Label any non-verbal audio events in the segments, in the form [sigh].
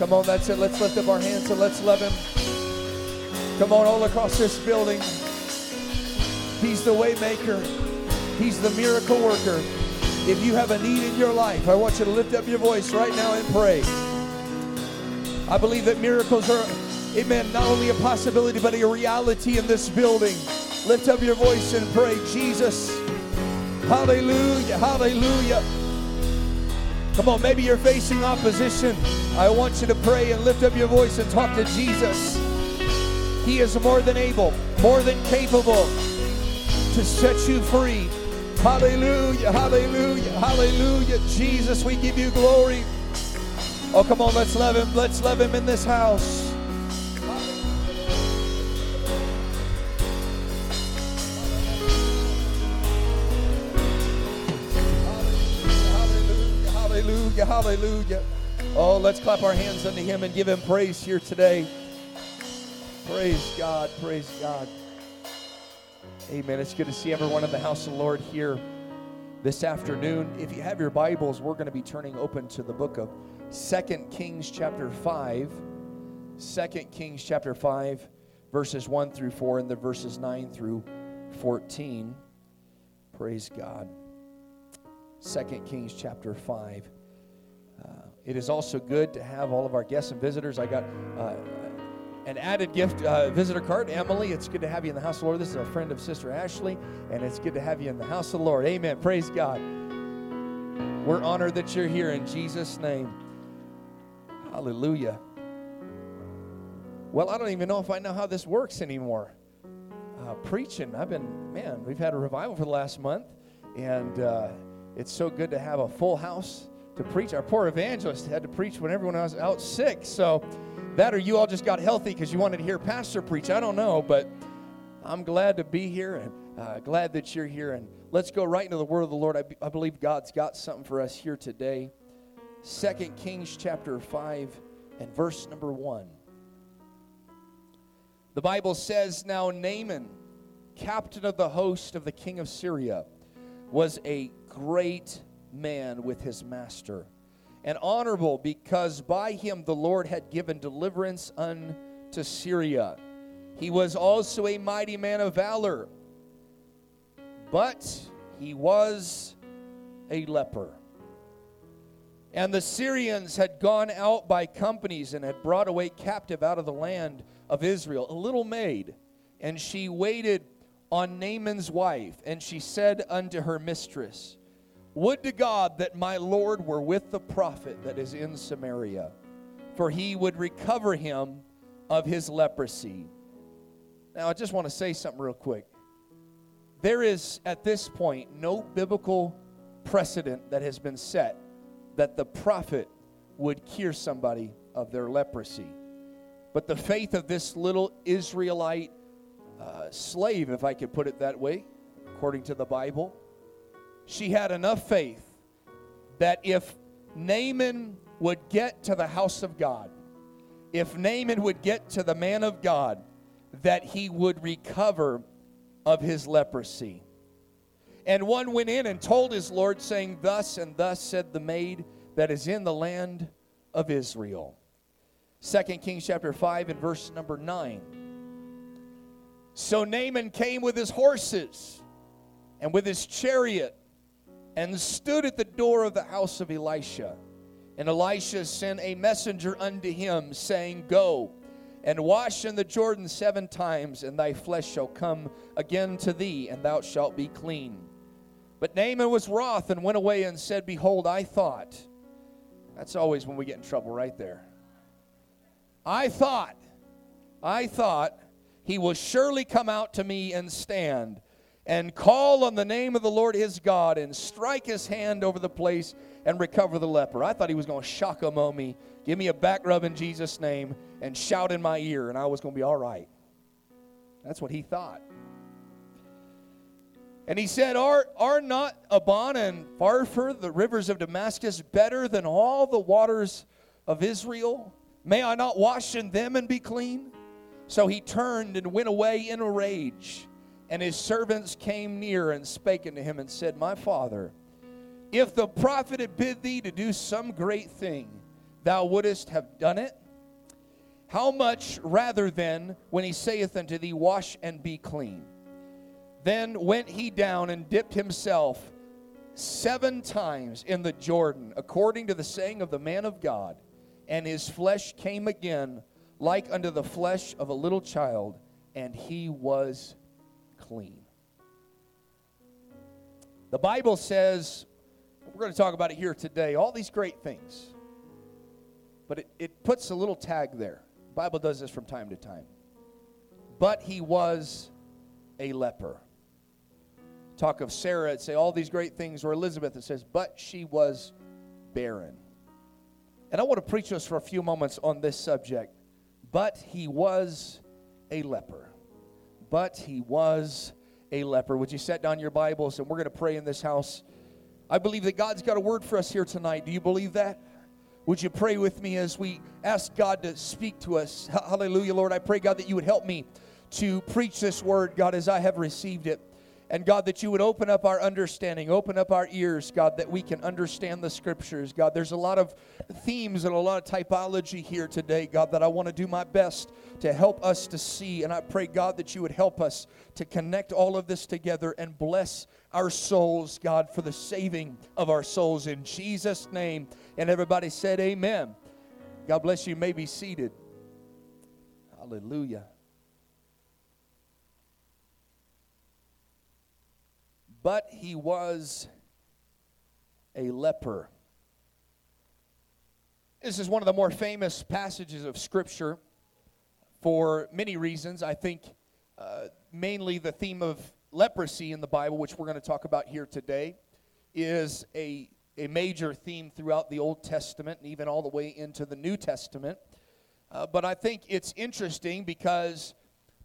Come on, that's it. Let's lift up our hands and let's love him. Come on, all across this building. He's the way maker. He's the miracle worker. If you have a need in your life, I want you to lift up your voice right now and pray. I believe that miracles are, amen, not only a possibility, but a reality in this building. Lift up your voice and pray, Jesus. Hallelujah, hallelujah. Come on, maybe you're facing opposition. I want you to pray and lift up your voice and talk to Jesus. He is more than able, more than capable to set you free. Hallelujah, hallelujah, hallelujah. Jesus, we give you glory. Oh, come on, let's love him. Let's love him in this house. Hallelujah, hallelujah, hallelujah. Oh, let's clap our hands unto him and give him praise here today. Praise God, praise God. Amen. It's good to see everyone in the house of the Lord here this afternoon. If you have your Bibles, we're going to be turning open to the book of Second Kings chapter 5. 2 Kings chapter 5, verses 1 through 4, and the verses 9 through 14. Praise God. 2 Kings chapter 5. It is also good to have all of our guests and visitors. I got uh, an added gift uh, visitor card. Emily, it's good to have you in the house of the Lord. This is a friend of Sister Ashley, and it's good to have you in the house of the Lord. Amen. Praise God. We're honored that you're here in Jesus' name. Hallelujah. Well, I don't even know if I know how this works anymore. Uh, preaching, I've been, man, we've had a revival for the last month, and uh, it's so good to have a full house to preach. Our poor evangelist had to preach when everyone was out sick. So that or you all just got healthy because you wanted to hear Pastor preach. I don't know, but I'm glad to be here and uh, glad that you're here. And let's go right into the Word of the Lord. I, I believe God's got something for us here today. Second Kings chapter 5 and verse number 1. The Bible says, Now Naaman, captain of the host of the king of Syria, was a great man with his master, and honorable because by him the Lord had given deliverance unto Syria. He was also a mighty man of valor, but he was a leper. And the Syrians had gone out by companies and had brought away captive out of the land of Israel a little maid, and she waited on Naaman's wife, and she said unto her mistress, Would to God that my Lord were with the prophet that is in Samaria, for he would recover him of his leprosy. Now, I just want to say something real quick. There is, at this point, no biblical precedent that has been set that the prophet would cure somebody of their leprosy. But the faith of this little Israelite uh, slave, if I could put it that way, according to the Bible, she had enough faith that if Naaman would get to the house of God, if Naaman would get to the man of God, that he would recover of his leprosy. And one went in and told his Lord, saying, Thus and thus said the maid that is in the land of Israel. 2 Kings chapter 5 and verse number 9. So Naaman came with his horses and with his chariot and stood at the door of the house of Elisha. And Elisha sent a messenger unto him, saying, Go and wash in the Jordan seven times, and thy flesh shall come again to thee, and thou shalt be clean. But Naaman was wroth and went away and said, Behold, I thought. That's always when we get in trouble, right there. I thought, I thought he will surely come out to me and stand and call on the name of the Lord his God and strike his hand over the place and recover the leper. I thought he was going to shock him on me, give me a back rub in Jesus' name, and shout in my ear, and I was going to be all right. That's what he thought. And he said, Are, are not Abana and Pharpar, the rivers of Damascus, better than all the waters of Israel? May I not wash in them and be clean? So he turned and went away in a rage. And his servants came near and spake unto him and said, My father, if the prophet had bid thee to do some great thing, thou wouldest have done it? How much rather then, when he saith unto thee, Wash and be clean? Then went he down and dipped himself seven times in the Jordan, according to the saying of the man of God, and his flesh came again like unto the flesh of a little child, and he was clean. The Bible says, we're going to talk about it here today, all these great things. But it, it puts a little tag there. The Bible does this from time to time. But he was a leper. Talk of Sarah, it say all these great things, or Elizabeth, it says, but she was barren. And I want to preach to us for a few moments on this subject. But he was a leper. But he was a leper. Would you set down your Bibles and we're going to pray in this house? I believe that God's got a word for us here tonight. Do you believe that? Would you pray with me as we ask God to speak to us? Hallelujah, Lord. I pray, God, that you would help me to preach this word, God, as I have received it. And God, that you would open up our understanding, open up our ears, God, that we can understand the scriptures. God, there's a lot of themes and a lot of typology here today, God, that I want to do my best to help us to see. And I pray, God, that you would help us to connect all of this together and bless our souls, God, for the saving of our souls. In Jesus' name. And everybody said, Amen. God bless you. you may be seated. Hallelujah. But he was a leper. This is one of the more famous passages of Scripture for many reasons. I think uh, mainly the theme of leprosy in the Bible, which we're going to talk about here today, is a, a major theme throughout the Old Testament and even all the way into the New Testament. Uh, but I think it's interesting because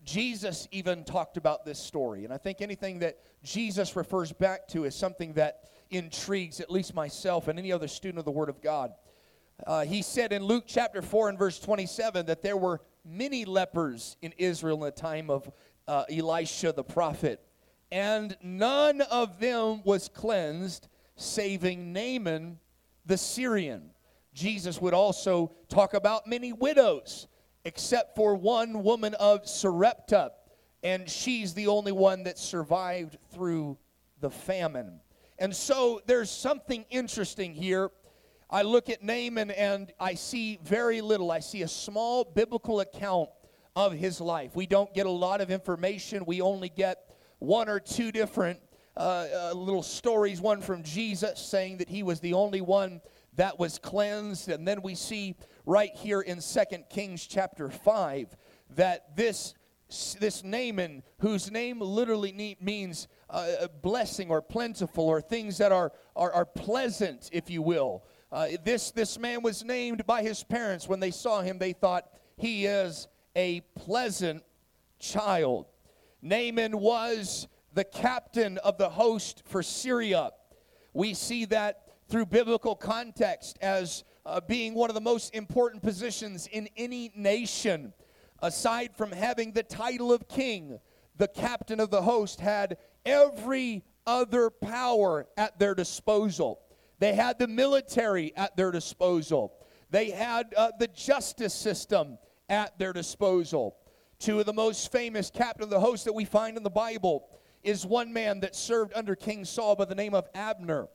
Jesus even talked about this story. And I think anything that Jesus refers back to is something that intrigues at least myself and any other student of the Word of God. Uh, he said in Luke chapter 4 and verse 27 that there were many lepers in Israel in the time of uh, Elisha the prophet, and none of them was cleansed, saving Naaman the Syrian. Jesus would also talk about many widows except for one woman of Sarepta, and she's the only one that survived through the famine. And so there's something interesting here. I look at Naaman and I see very little. I see a small biblical account of his life. We don't get a lot of information. We only get one or two different uh, uh, little stories. One from Jesus saying that he was the only one that was cleansed. And then we see right here in Second Kings chapter 5 that this this Naaman, whose name literally means uh, blessing or plentiful or things that are, are, are pleasant, if you will. Uh, this, this man was named by his parents. When they saw him, they thought he is a pleasant child. Naaman was the captain of the host for Syria. We see that through biblical context as uh, being one of the most important positions in any nation. Aside from having the title of king, the captain of the host had every other power at their disposal. They had the military at their disposal. They had uh, the justice system at their disposal. Two of the most famous captain of the host that we find in the Bible is one man that served under King Saul by the name of Abner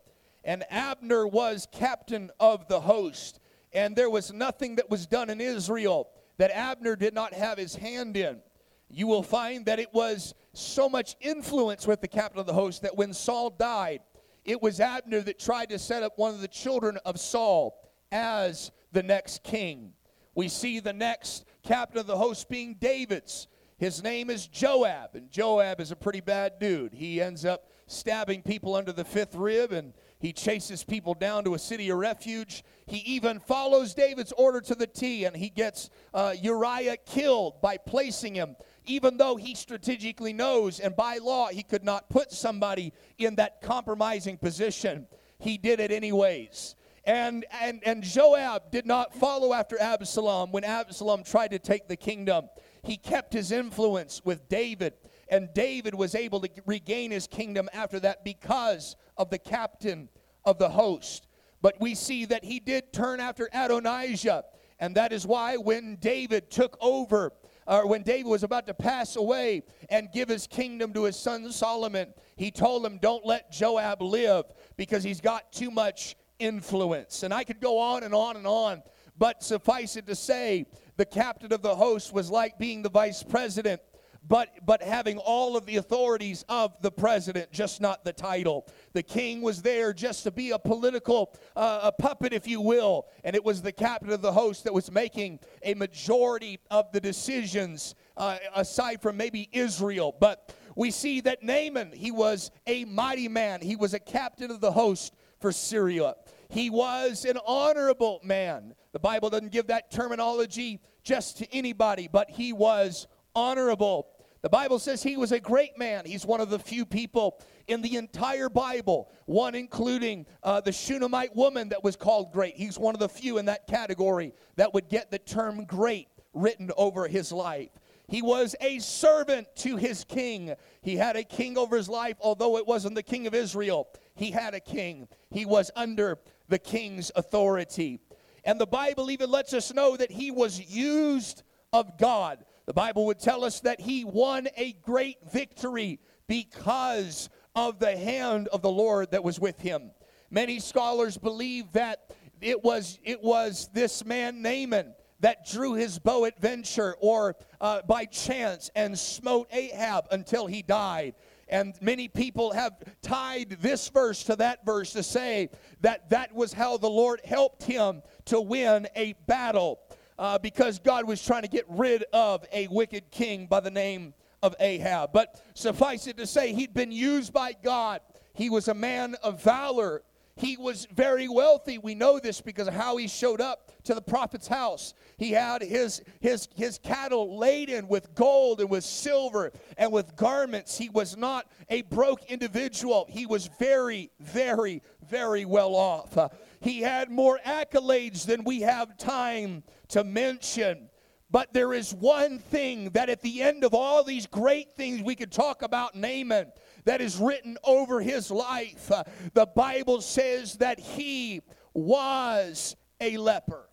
and Abner was captain of the host. And there was nothing that was done in Israel that Abner did not have his hand in. You will find that it was so much influence with the captain of the host that when Saul died, it was Abner that tried to set up one of the children of Saul as the next king. We see the next captain of the host being David's. His name is Joab, and Joab is a pretty bad dude. He ends up stabbing people under the fifth rib and he chases people down to a city of refuge. He even follows David's order to the T, and he gets uh, Uriah killed by placing him, even though he strategically knows and by law he could not put somebody in that compromising position. He did it anyways. And, and, and Joab did not follow after Absalom when Absalom tried to take the kingdom. He kept his influence with David and David was able to regain his kingdom after that because of the captain of the host. But we see that he did turn after Adonijah. And that is why when David took over, or when David was about to pass away and give his kingdom to his son Solomon, he told him, Don't let Joab live because he's got too much influence. And I could go on and on and on, but suffice it to say, the captain of the host was like being the vice president but but having all of the authorities of the president just not the title. The king was there just to be a political uh, a puppet if you will and it was the captain of the host that was making a majority of the decisions uh, aside from maybe israel. But we see that naaman he was a mighty man. He was a captain of the host for syria. He was an honorable man. The bible doesn't give that terminology just to anybody but he was honorable. The Bible says he was a great man. He's one of the few people in the entire Bible, one including uh, the Shunammite woman that was called great. He's one of the few in that category that would get the term great written over his life. He was a servant to his king. He had a king over his life, although it wasn't the king of Israel. He had a king. He was under the king's authority. And the Bible even lets us know that he was used of God. The Bible would tell us that he won a great victory because of the hand of the Lord that was with him. Many scholars believe that it was it was this man Naaman that drew his bow at venture or uh, by chance and smote Ahab until he died. And many people have tied this verse to that verse to say that that was how the Lord helped him to win a battle uh, because God was trying to get rid of a wicked king by the name of Ahab. But suffice it to say, he'd been used by God. He was a man of valor. He was very wealthy. We know this because of how he showed up to the prophet's house. He had his, his, his cattle laden with gold and with silver and with garments. He was not a broke individual. He was very, very, very well off. Uh, he had more accolades than we have time to mention. But there is one thing that at the end of all these great things we could talk about Naaman that is written over his life. Uh, the Bible says that he was a leper.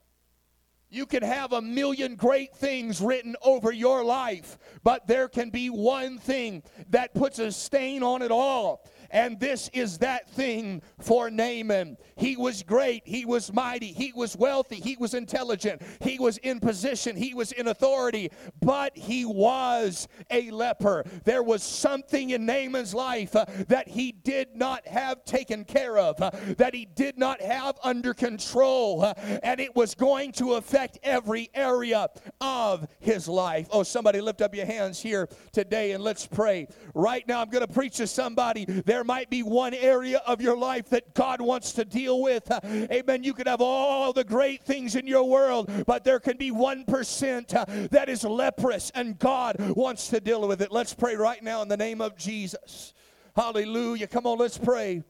You can have a million great things written over your life, but there can be one thing that puts a stain on it all. And this is that thing for Naaman. He was great. He was mighty. He was wealthy. He was intelligent. He was in position. He was in authority. But he was a leper. There was something in Naaman's life uh, that he did not have taken care of, uh, that he did not have under control. Uh, and it was going to affect every area of his life. Oh, somebody lift up your hands here today and let's pray. Right now, I'm going to preach to somebody. There there might be one area of your life that God wants to deal with. Amen. You could have all the great things in your world, but there can be 1% uh, that is leprous, and God wants to deal with it. Let's pray right now in the name of Jesus. Hallelujah. Come on, let's pray.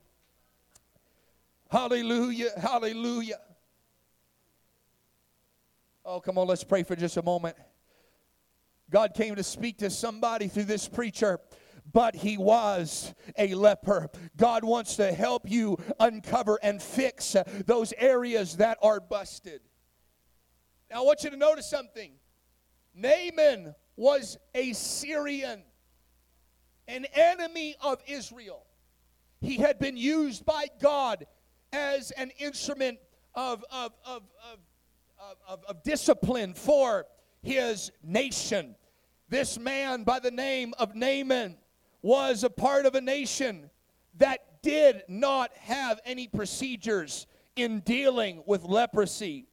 Hallelujah. Hallelujah. Oh, come on, let's pray for just a moment. God came to speak to somebody through this preacher but he was a leper. God wants to help you uncover and fix those areas that are busted. Now, I want you to notice something. Naaman was a Syrian, an enemy of Israel. He had been used by God as an instrument of, of, of, of, discipline for his nation. This man by the name of Naaman was a part of a nation that did not have any procedures in dealing with leprosy,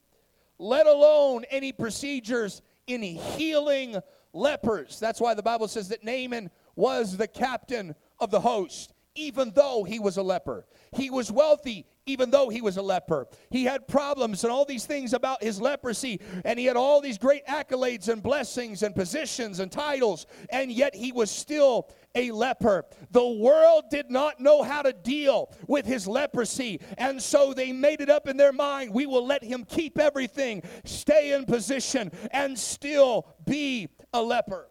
let alone any procedures in healing lepers. That's why the Bible says that Naaman was the captain of the host, even though he was a leper. He was wealthy, even though he was a leper. He had problems and all these things about his leprosy, and he had all these great accolades and blessings and positions and titles, and yet he was still a leper. The world did not know how to deal with his leprosy, and so they made it up in their mind we will let him keep everything, stay in position, and still be a leper.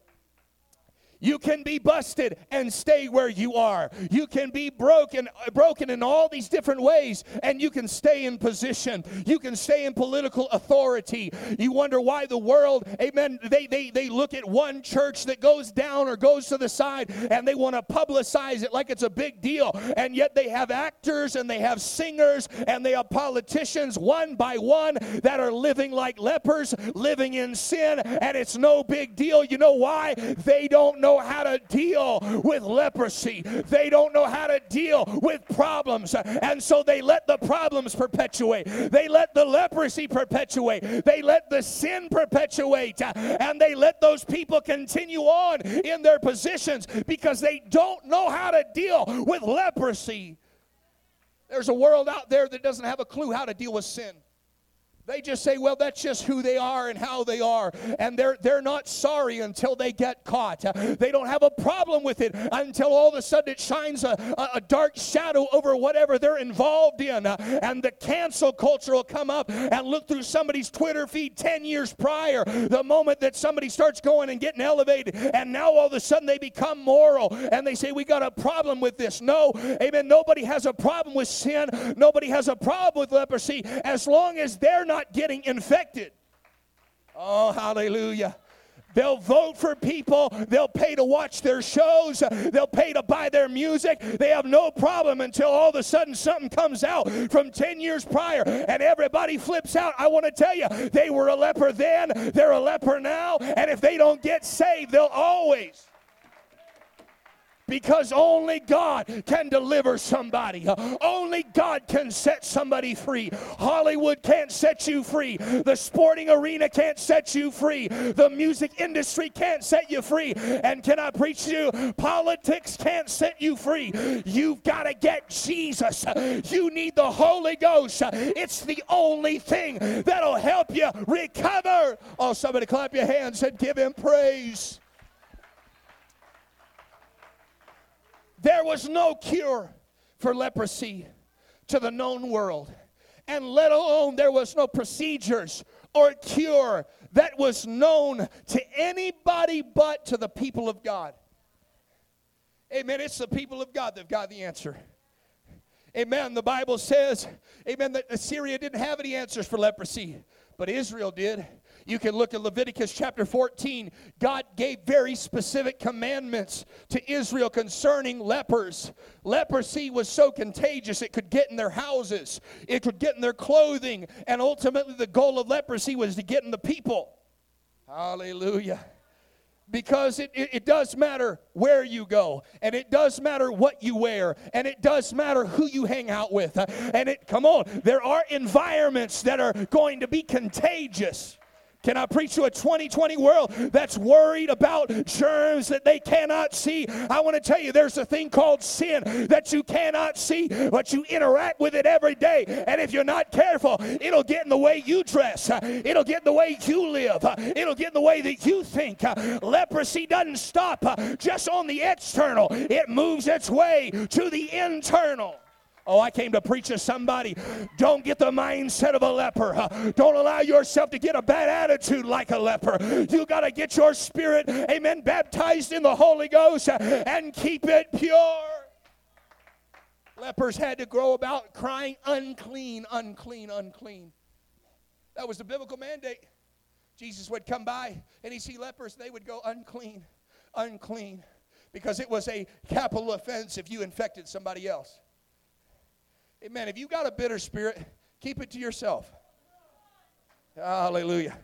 You can be busted and stay where you are. You can be broken broken in all these different ways and you can stay in position. You can stay in political authority. You wonder why the world, amen, they they they look at one church that goes down or goes to the side and they want to publicize it like it's a big deal. And yet they have actors and they have singers and they have politicians one by one that are living like lepers, living in sin and it's no big deal. You know why? They don't know how to deal with leprosy. They don't know how to deal with problems. And so they let the problems perpetuate. They let the leprosy perpetuate. They let the sin perpetuate. And they let those people continue on in their positions because they don't know how to deal with leprosy. There's a world out there that doesn't have a clue how to deal with sin. They just say, well, that's just who they are and how they are. And they're, they're not sorry until they get caught. They don't have a problem with it until all of a sudden it shines a, a, dark shadow over whatever they're involved in. And the cancel culture will come up and look through somebody's Twitter feed 10 years prior, the moment that somebody starts going and getting elevated. And now all of a sudden they become moral and they say, we got a problem with this. No, amen. Nobody has a problem with sin. Nobody has a problem with leprosy as long as they're not not getting infected. Oh, hallelujah. They'll vote for people. They'll pay to watch their shows. They'll pay to buy their music. They have no problem until all of a sudden something comes out from 10 years prior and everybody flips out. I want to tell you, they were a leper then, they're a leper now, and if they don't get saved, they'll always because only God can deliver somebody. Only God can set somebody free. Hollywood can't set you free. The sporting arena can't set you free. The music industry can't set you free. And can I preach to you? Politics can't set you free. You've got to get Jesus. You need the Holy Ghost. It's the only thing that'll help you recover. Oh, somebody clap your hands and give him praise. There was no cure for leprosy to the known world, and let alone there was no procedures or cure that was known to anybody but to the people of God. Amen. It's the people of God that've got the answer. Amen. The Bible says, amen, that Assyria didn't have any answers for leprosy, but Israel did. You can look at Leviticus chapter 14. God gave very specific commandments to Israel concerning lepers. Leprosy was so contagious it could get in their houses, it could get in their clothing, and ultimately the goal of leprosy was to get in the people. Hallelujah because it, it, it, does matter where you go and it does matter what you wear and it does matter who you hang out with and it come on there are environments that are going to be contagious can I preach to a 2020 world that's worried about germs that they cannot see? I want to tell you there's a thing called sin that you cannot see, but you interact with it every day. And if you're not careful, it'll get in the way you dress, it'll get in the way you live, it'll get in the way that you think. Leprosy doesn't stop just on the external, it moves its way to the internal. Oh, I came to preach to somebody. Don't get the mindset of a leper. Don't allow yourself to get a bad attitude like a leper. You got to get your spirit, amen, baptized in the Holy Ghost uh, and keep it pure. Lepers had to grow about crying, unclean, unclean, unclean. That was the biblical mandate. Jesus would come by and he'd see lepers, they would go unclean, unclean, because it was a capital offense if you infected somebody else. Amen. If you got a bitter spirit, keep it to yourself. Hallelujah.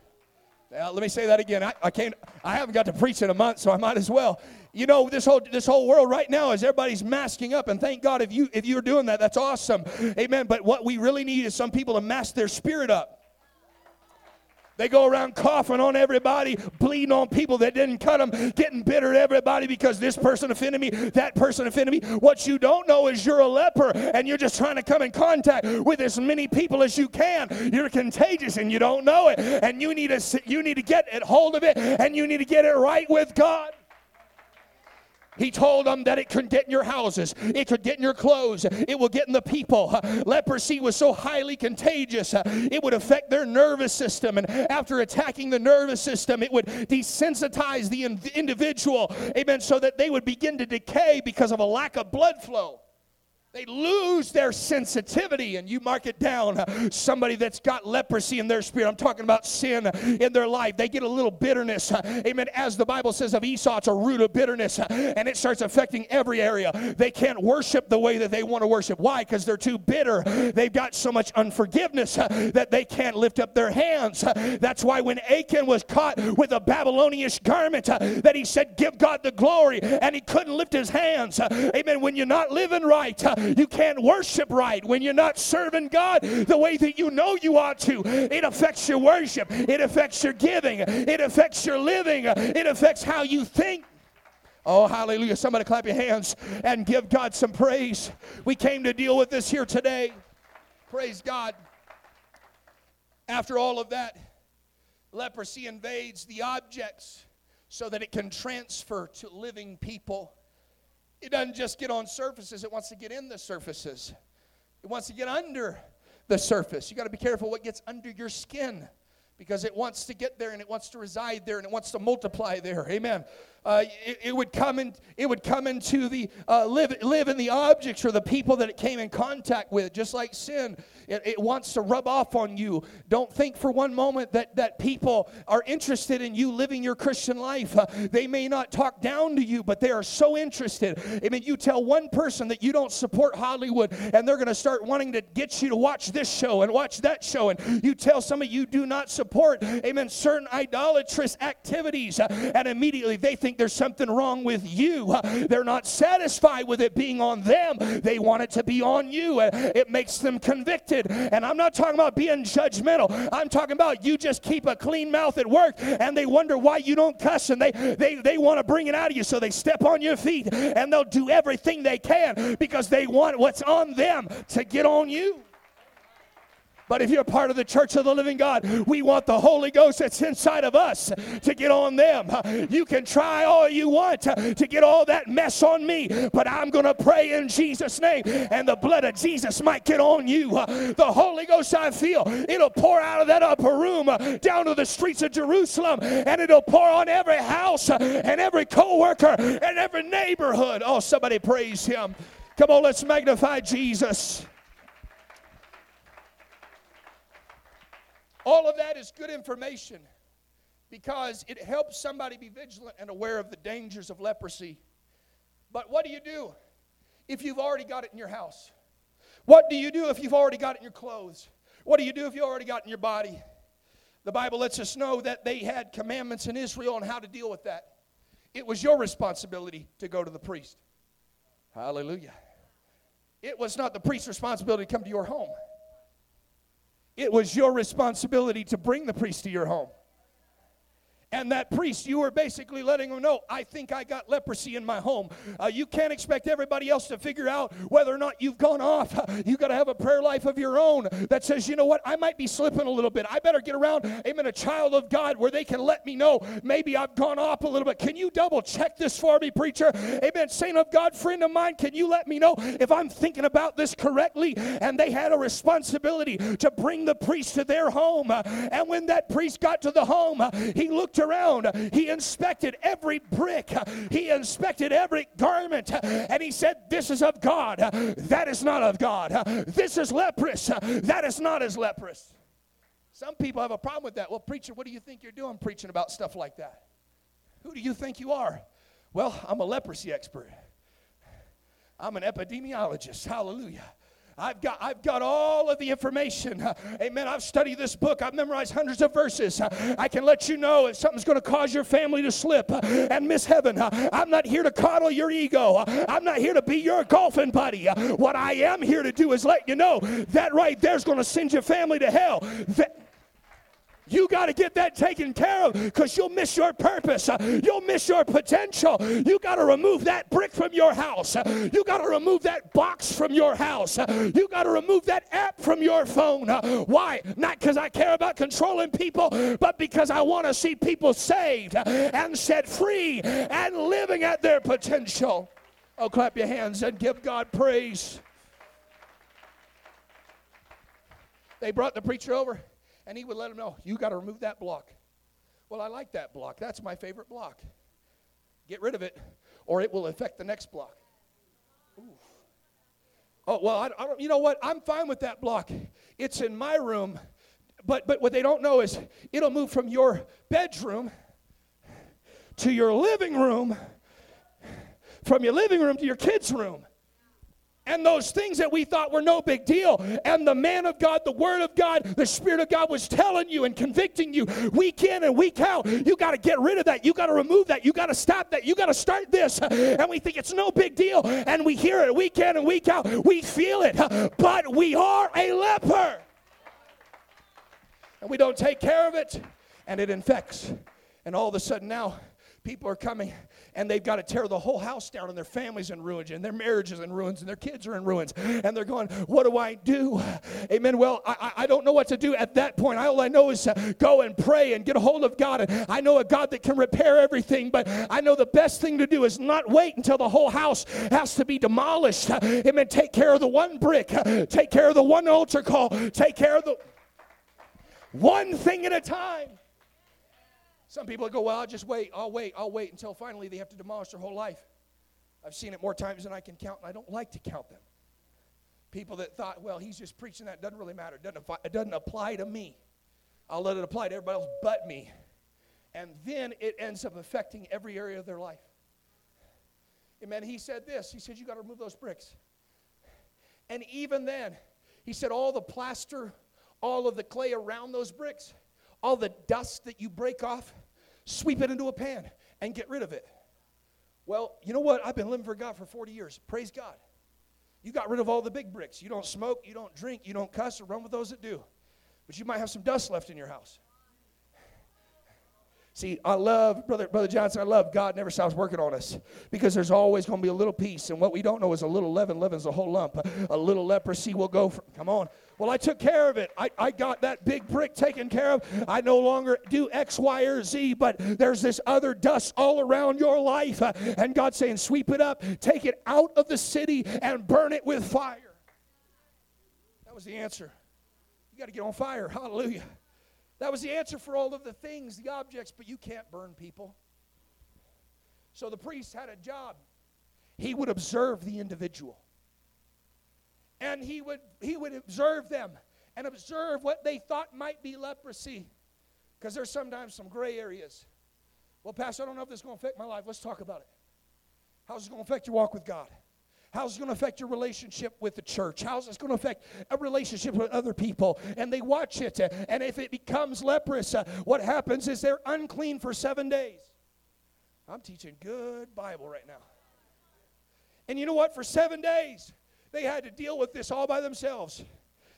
Now, let me say that again. I, I can't. I haven't got to preach in a month, so I might as well. You know, this whole this whole world right now is everybody's masking up, and thank God if you if you're doing that, that's awesome. Amen. But what we really need is some people to mask their spirit up. They go around coughing on everybody, bleeding on people that didn't cut them, getting bitter at everybody because this person offended me, that person offended me. What you don't know is you're a leper and you're just trying to come in contact with as many people as you can. You're contagious and you don't know it. And you need to you need to get a hold of it and you need to get it right with God. He told them that it could get in your houses, it could get in your clothes, it will get in the people. [laughs] Leprosy was so highly contagious, uh, it would affect their nervous system. And after attacking the nervous system, it would desensitize the individual, amen, so that they would begin to decay because of a lack of blood flow. They lose their sensitivity, and you mark it down. Somebody that's got leprosy in their spirit, I'm talking about sin in their life, they get a little bitterness. Amen. As the Bible says of Esau, it's a root of bitterness, and it starts affecting every area. They can't worship the way that they want to worship. Why? Because they're too bitter. They've got so much unforgiveness that they can't lift up their hands. That's why when Achan was caught with a Babylonish garment, that he said, Give God the glory, and he couldn't lift his hands. Amen. When you're not living right, you can't worship right when you're not serving God the way that you know you ought to. It affects your worship, it affects your giving, it affects your living, it affects how you think. Oh, hallelujah. Somebody clap your hands and give God some praise. We came to deal with this here today. Praise God. After all of that, leprosy invades the objects so that it can transfer to living people. It doesn't just get on surfaces, it wants to get in the surfaces. It wants to get under the surface. You got to be careful what gets under your skin because it wants to get there and it wants to reside there and it wants to multiply there. Amen uh, it, it, would come in, it would come into the uh, live, live in the objects or the people that it came in contact with, just like sin. It, it wants to rub off on you. Don't think for one moment that, that people are interested in you living your Christian life. Uh, they may not talk down to you, but they are so interested. I mean, you tell one person that you don't support Hollywood, and they're going to start wanting to get you to watch this show and watch that show. And you tell somebody you do not support, amen, certain idolatrous activities, uh, and immediately they think think there's something wrong with you. They're not satisfied with it being on them, they want it to be on you. It makes them convicted. And I'm not talking about being judgmental, I'm talking about you just keep a clean mouth at work and they wonder why you don't cuss and they, they, they want to bring it out of you. So they step on your feet and they'll do everything they can because they want what's on them to get on you. But if you're part of the church of the living God, we want the Holy Ghost that's inside of us to get on them. You can try all you want to, get all that mess on me, but I'm going to pray in Jesus' name, and the blood of Jesus might get on you. The Holy Ghost, I feel, it'll pour out of that upper room down to the streets of Jerusalem, and it'll pour on every house and every co worker and every neighborhood. Oh, somebody praise Him. Come on, let's magnify Jesus. All of that is good information because it helps somebody be vigilant and aware of the dangers of leprosy. But what do you do if you've already got it in your house? What do you do if you've already got it in your clothes? What do you do if you already got it in your body? The Bible lets us know that they had commandments in Israel on how to deal with that. It was your responsibility to go to the priest. Hallelujah. It was not the priest's responsibility to come to your home. It was your responsibility to bring the priest to your home. And that priest, you were basically letting him know, I think I got leprosy in my home. Uh, you can't expect everybody else to figure out whether or not you've gone off. [laughs] You've got to have a prayer life of your own that says, you know what, I might be slipping a little bit. I better get around, amen, a child of God where they can let me know maybe I've gone off a little bit. Can you double check this for me, preacher? Amen. Saint of God, friend of mine, can you let me know if I'm thinking about this correctly? And they had a responsibility to bring the priest to their home. And when that priest got to the home, he looked around. He inspected every brick, he inspected every garment, and he said, This is of God. That is not of God. This is leprous. That is not as leprous. Some people have a problem with that. Well, preacher, what do you think you're doing preaching about stuff like that? Who do you think you are? Well, I'm a leprosy expert. I'm an epidemiologist. Hallelujah. I've got, I've got all of the information. [laughs] Amen. I've studied this book. I've memorized hundreds of verses. I can let you know if something's going to cause your family to slip [laughs] and miss heaven. [laughs] I'm not here to coddle your ego. I'm not here to be your golfing buddy. What I am here to do is let you know that right there's going to send your family to hell. That, You got to get that taken care of because you'll miss your purpose. You'll miss your potential. You got to remove that brick from your house. You got to remove that box from your house. You got to remove that app from your phone. Why? Not because I care about controlling people, but because I want to see people saved and set free and living at their potential. Oh, clap your hands and give God praise. They brought the preacher over, and he would let them know, You got to remove that block. Well, I like that block. That's my favorite block. Get rid of it, or it will affect the next block. Ooh. Oh, well, I, I don't, you know what? I'm fine with that block. It's in my room. But, but what they don't know is it'll move from your bedroom to your living room, from your living room to your kids' room and those things that we thought were no big deal. And the man of God, the word of God, the Spirit of God was telling you and convicting you week in and week out. You got to get rid of that. You got to remove that. You got to stop that. You got to start this. And we think it's no big deal. And we hear it week in and week out. We feel it. But we are a leper. And we don't take care of it. And it infects. And all of a sudden now, people are coming and they've got to tear the whole house down and their families in ruins and their marriages in ruins and their kids are in ruins. And they're going what do i do? Amen. Well i, I don't know what to do at that point. All i know is go and pray and get a hold of god. And i know a god that can repair everything but i know the best thing to do is not wait until the whole house has to be demolished. Amen. Take care of the one brick. Take care of the one altar call. Take care of the one thing at a time some people go, well, I'll just wait, I'll wait, I'll wait until finally they have to demolish their whole life. I've seen it more times than I can count, and I don't like to count them. People that thought, well, he's just preaching that, doesn't really matter. It doesn't, apply, it doesn't apply to me. I'll let it apply to everybody else but me. And then it ends up affecting every area of their life. Amen. He said this He said, You got to remove those bricks. And even then, he said, All the plaster, all of the clay around those bricks, all the dust that you break off, sweep it into a pan and get rid of it. Well, you know what? I've been living for God for 40 years. Praise God. You got rid of all the big bricks. You don't smoke, you don't drink, you don't cuss or run with those that do. But you might have some dust left in your house. See, I love, Brother, Brother Johnson, I love God never stops working on us because there's always going to be a little piece. And what we don't know is a little leaven leavens a whole lump. A little leprosy will go, from, come on. Well, I took care of it. I, I got that big brick taken care of. I no longer do X, Y, or Z, but there's this other dust all around your life. Uh, and God's saying, sweep it up, take it out of the city, and burn it with fire. That was the answer. You got to get on fire. Hallelujah. That was the answer for all of the things, the objects, but you can't burn people. So the priest had a job. He would observe the individual. And he would he would observe them and observe what they thought might be leprosy. Because there's sometimes some gray areas. Well, Pastor, I don't know if this is going to affect my life. Let's talk about it. How's it going to affect your walk with God? How's it going to affect your relationship with the church? How's it going to affect a relationship with other people? And they watch it. And if it becomes leprous, what happens is they're unclean for seven days. I'm teaching good Bible right now. And you know what? For seven days, they had to deal with this all by themselves.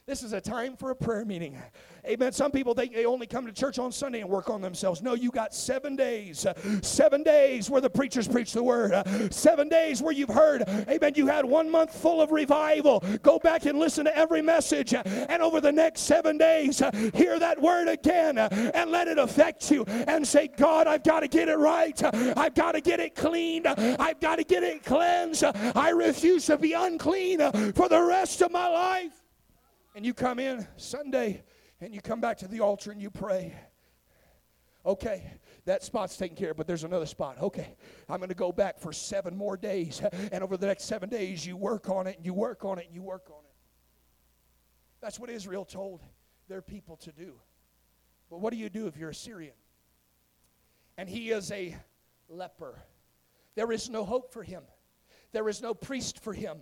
This is a time for a prayer meeting. Amen. Some people think they only come to church on Sunday and work on themselves. No, you got seven days. Seven days where the preachers preach the word. Seven days where you've heard. Amen. You had one month full of revival. Go back and listen to every message. And over the next seven days, hear that word again and let it affect you. And say, God, I've got to get it right. I've got to get it cleaned. I've got to get it cleansed. I refuse to be unclean for the rest of my life and you come in Sunday and you come back to the altar and you pray. Okay, that spot's taken care of, but there's another spot. Okay, I'm going to go back for seven more days. And over the next seven days, you work on it, and you work on it, and you work on it. That's what Israel told their people to do. But what do you do if you're a Syrian? And he is a leper. There is no hope for him, there is no priest for him.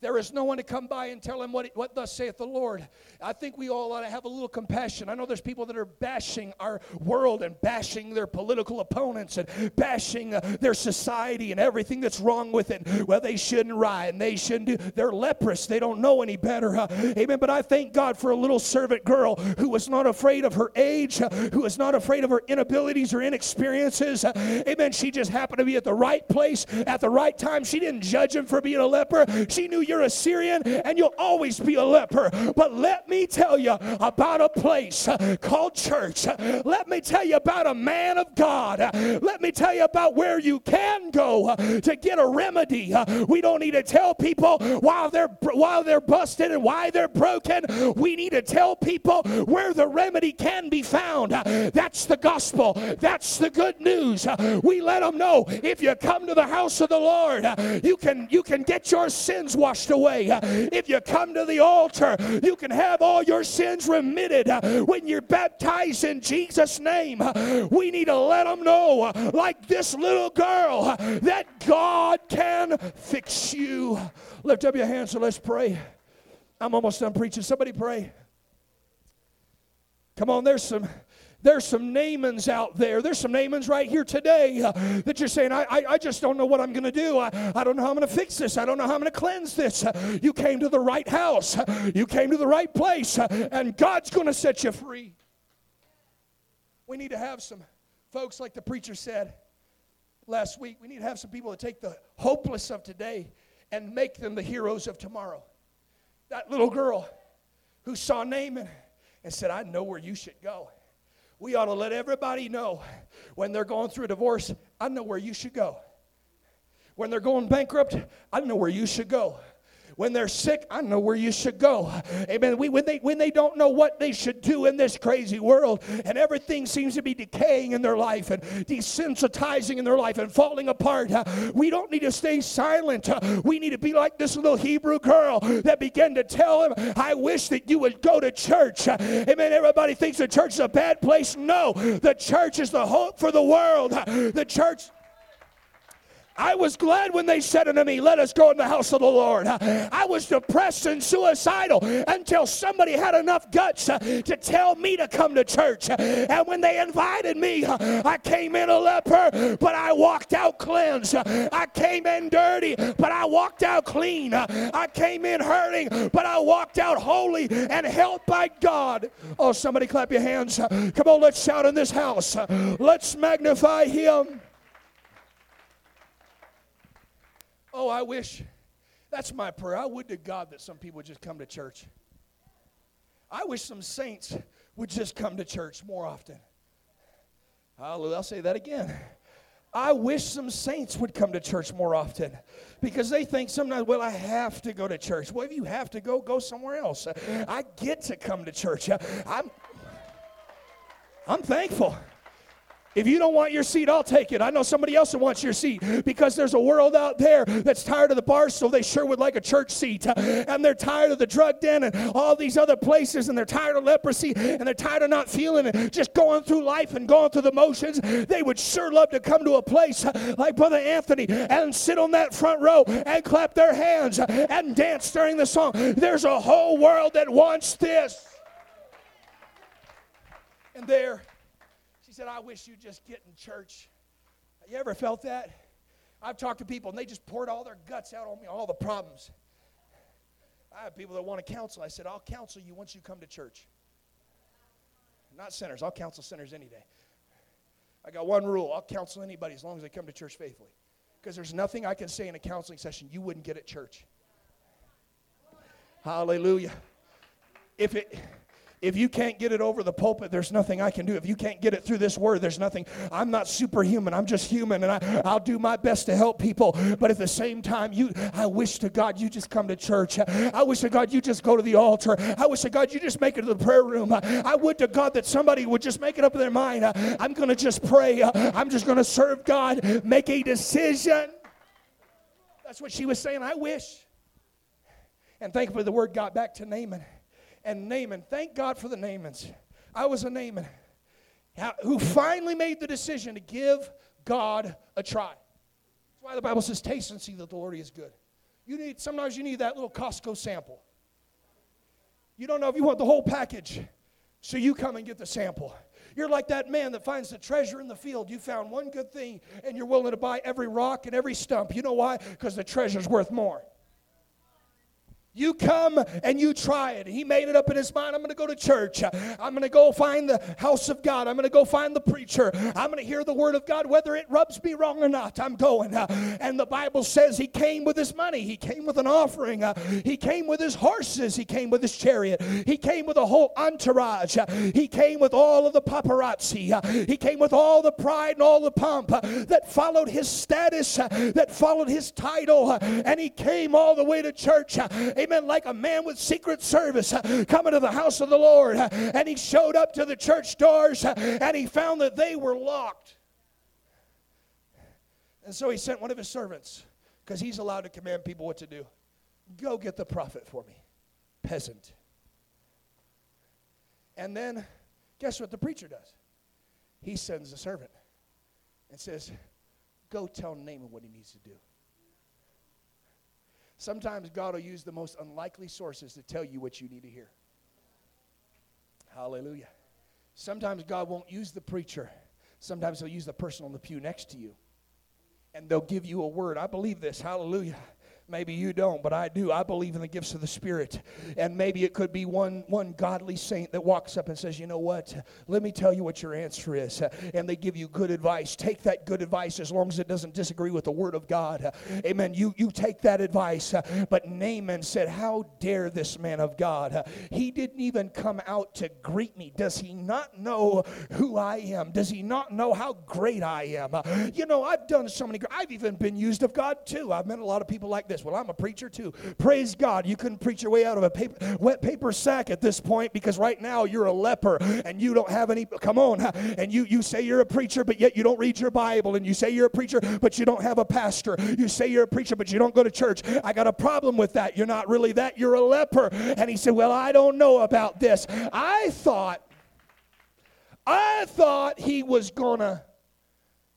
There is no one to come by and tell him what, what thus saith the Lord. I think we all ought to have a little compassion. I know there's people that are bashing our world and bashing their political opponents and bashing uh, their society and everything that's wrong with it. Well, they shouldn't riot and they shouldn't do. They're leprous. They don't know any better. Uh, amen. But I thank God for a little servant girl who was not afraid of her age, uh, who was not afraid of her inabilities or inexperiences. Uh, amen. She just happened to be at the right place at the right time. She didn't judge him for being a leper. She knew you're a Syrian and you'll always be a leper. But let me tell you about a place uh, called church. Let me tell you about a man of God. Let me tell you about where you can go uh, to get a remedy. Uh, we don't need to tell people while they're while they're busted and why they're broken. We need to tell people where the remedy can be found. That's the gospel. That's the good news. We let them know if you come to the house of the Lord, you can you can get your sins washed washed away. If you come to the altar, you can have all your sins remitted when you're baptized in Jesus' name. We need to let them know, like this little girl, that God can fix you. Lift up your hands and let's pray. I'm almost done preaching. Somebody pray. Come on, there's some there's some Naamans out there. There's some Naamans right here today uh, that you're saying, I, I, I, just don't know what I'm going to do. I, I don't know how I'm going to fix this. I don't know how I'm going to cleanse this. Uh, you came to the right house, you came to the right place, uh, and God's going to set you free. We need to have some folks, like the preacher said last week, we need to have some people that take the hopeless of today and make them the heroes of tomorrow. That little girl who saw Naaman and said, I know where you should go we ought to let everybody know when they're going through a divorce, I know where you should go. When they're going bankrupt, I know where you should go. When they're sick, I know where you should go. Amen. We, when, they, when they don't know what they should do in this crazy world and everything seems to be decaying in their life and desensitizing in their life and falling apart, we don't need to stay silent. We need to be like this little Hebrew girl that began to tell him, I wish that you would go to church. Amen. Everybody thinks the church is a bad place. No, the church is the hope for the world. The church I was glad when they said unto me, Let us go in the house of the Lord. I was depressed and suicidal until somebody had enough guts to tell me to come to church. And when they invited me, I came in a leper, but I walked out cleansed. I came in dirty, but I walked out clean. I came in hurting, but I walked out holy and helped by God. Oh, somebody clap your hands. Come on, let's shout in this house. Let's magnify Him. Oh, I wish. That's my prayer. I would to God that some people would just come to church. I wish some saints would just come to church more often. Hallelujah. I'll say that again. I wish some saints would come to church more often because they think sometimes, well, I have to go to church. Well, if you have to go, go somewhere else. I get to come to church. I'm, I'm thankful. If you don't want your seat, I'll take it. I know somebody else that wants your seat because there's a world out there that's tired of the bar, so they sure would like a church seat. [laughs] And they're tired of the drug den and all these other places, and they're tired of leprosy, and they're tired of not feeling it, just going through life and going through the motions. They would sure love to come to a place [laughs] like Brother Anthony and sit on that front row and clap their hands and dance during the song. There's a whole world that wants this. And there said, I wish you'd just get in church. You ever felt that? I've talked to people and they just poured all their guts out on me, all the problems. I have people that want to counsel. I said, I'll counsel you once you come to church. Not sinners. I'll counsel sinners any day. I got one rule I'll counsel anybody as long as they come to church faithfully. Because there's nothing I can say in a counseling session you wouldn't get at church. Hallelujah. If it if you can't get it over the pulpit, there's nothing I can do. If you can't get it through this word, there's nothing. I'm not superhuman. I'm just human, and I, I'll do my best to help people. But at the same time, you, I wish to God you just come to church. I wish to God you just go to the altar. I wish to God you just make it to the prayer room. I would to God that somebody would just make it up in their mind. I'm going to just pray. I'm just going to serve God. Make a decision. That's what she was saying. I wish. And thankfully, the word got back to Naaman and Naaman. Thank God for the Naamans. I was a Naaman who finally made the decision to give God a try. That's why the Bible says, Taste and see that the Lord is good. You need sometimes you need that little Costco sample. You don't know if you want the whole package, so you come and get the sample. You're like that man that finds the treasure in the field. You found one good thing and you're willing to buy every rock and every stump. You know why? Because the treasure's worth more. You come and you try it. He made it up in his mind. I'm going to go to church. I'm going to go find the house of God. I'm going to go find the preacher. I'm going to hear the word of God, whether it rubs me wrong or not. I'm going. And the Bible says he came with his money. He came with an offering. He came with his horses. He came with his chariot. He came with a whole entourage. He came with all of the paparazzi. He came with all the pride and all the pomp that followed his status, that followed his title. And he came all the way to church amen, like a man with secret service uh, coming to the house of the Lord. Uh, and he showed up to the church doors uh, and he found that they were locked. And so he sent one of his servants, because he's allowed to command people what to do. Go get the prophet for me, peasant. And then, guess what the preacher does? He sends a servant and says, Go tell Naaman what he needs to do. Sometimes God will use the most unlikely sources to tell you what you need to hear. Hallelujah. Sometimes God won't use the preacher. Sometimes he'll use the person on the pew next to you. And they'll give you a word. I believe this. Hallelujah. Maybe you don't, but I do. I believe in the gifts of the Spirit. And maybe it could be one, one godly saint that walks up and says, You know what? Let me tell you what your answer is. And they give you good advice. Take that good advice as long as it doesn't disagree with the Word of God. Amen. You, you take that advice. But Naaman said, How dare this man of God? He didn't even come out to greet me. Does he not know who I am? Does he not know how great I am? You know, I've done so many, I've even been used of God too. I've met a lot of people like this this. Well, I'm a preacher too. Praise God. You couldn't preach your way out of a paper, wet paper sack at this point because right now you're a leper and you don't have any. Come on. And you, you say you're a preacher, but yet you don't read your Bible. And you say you're a preacher, but you don't have a pastor. You say you're a preacher, but you don't go to church. I got a problem with that. You're not really that. You're a leper. And he said, Well, I don't know about this. I thought, I thought he was gonna.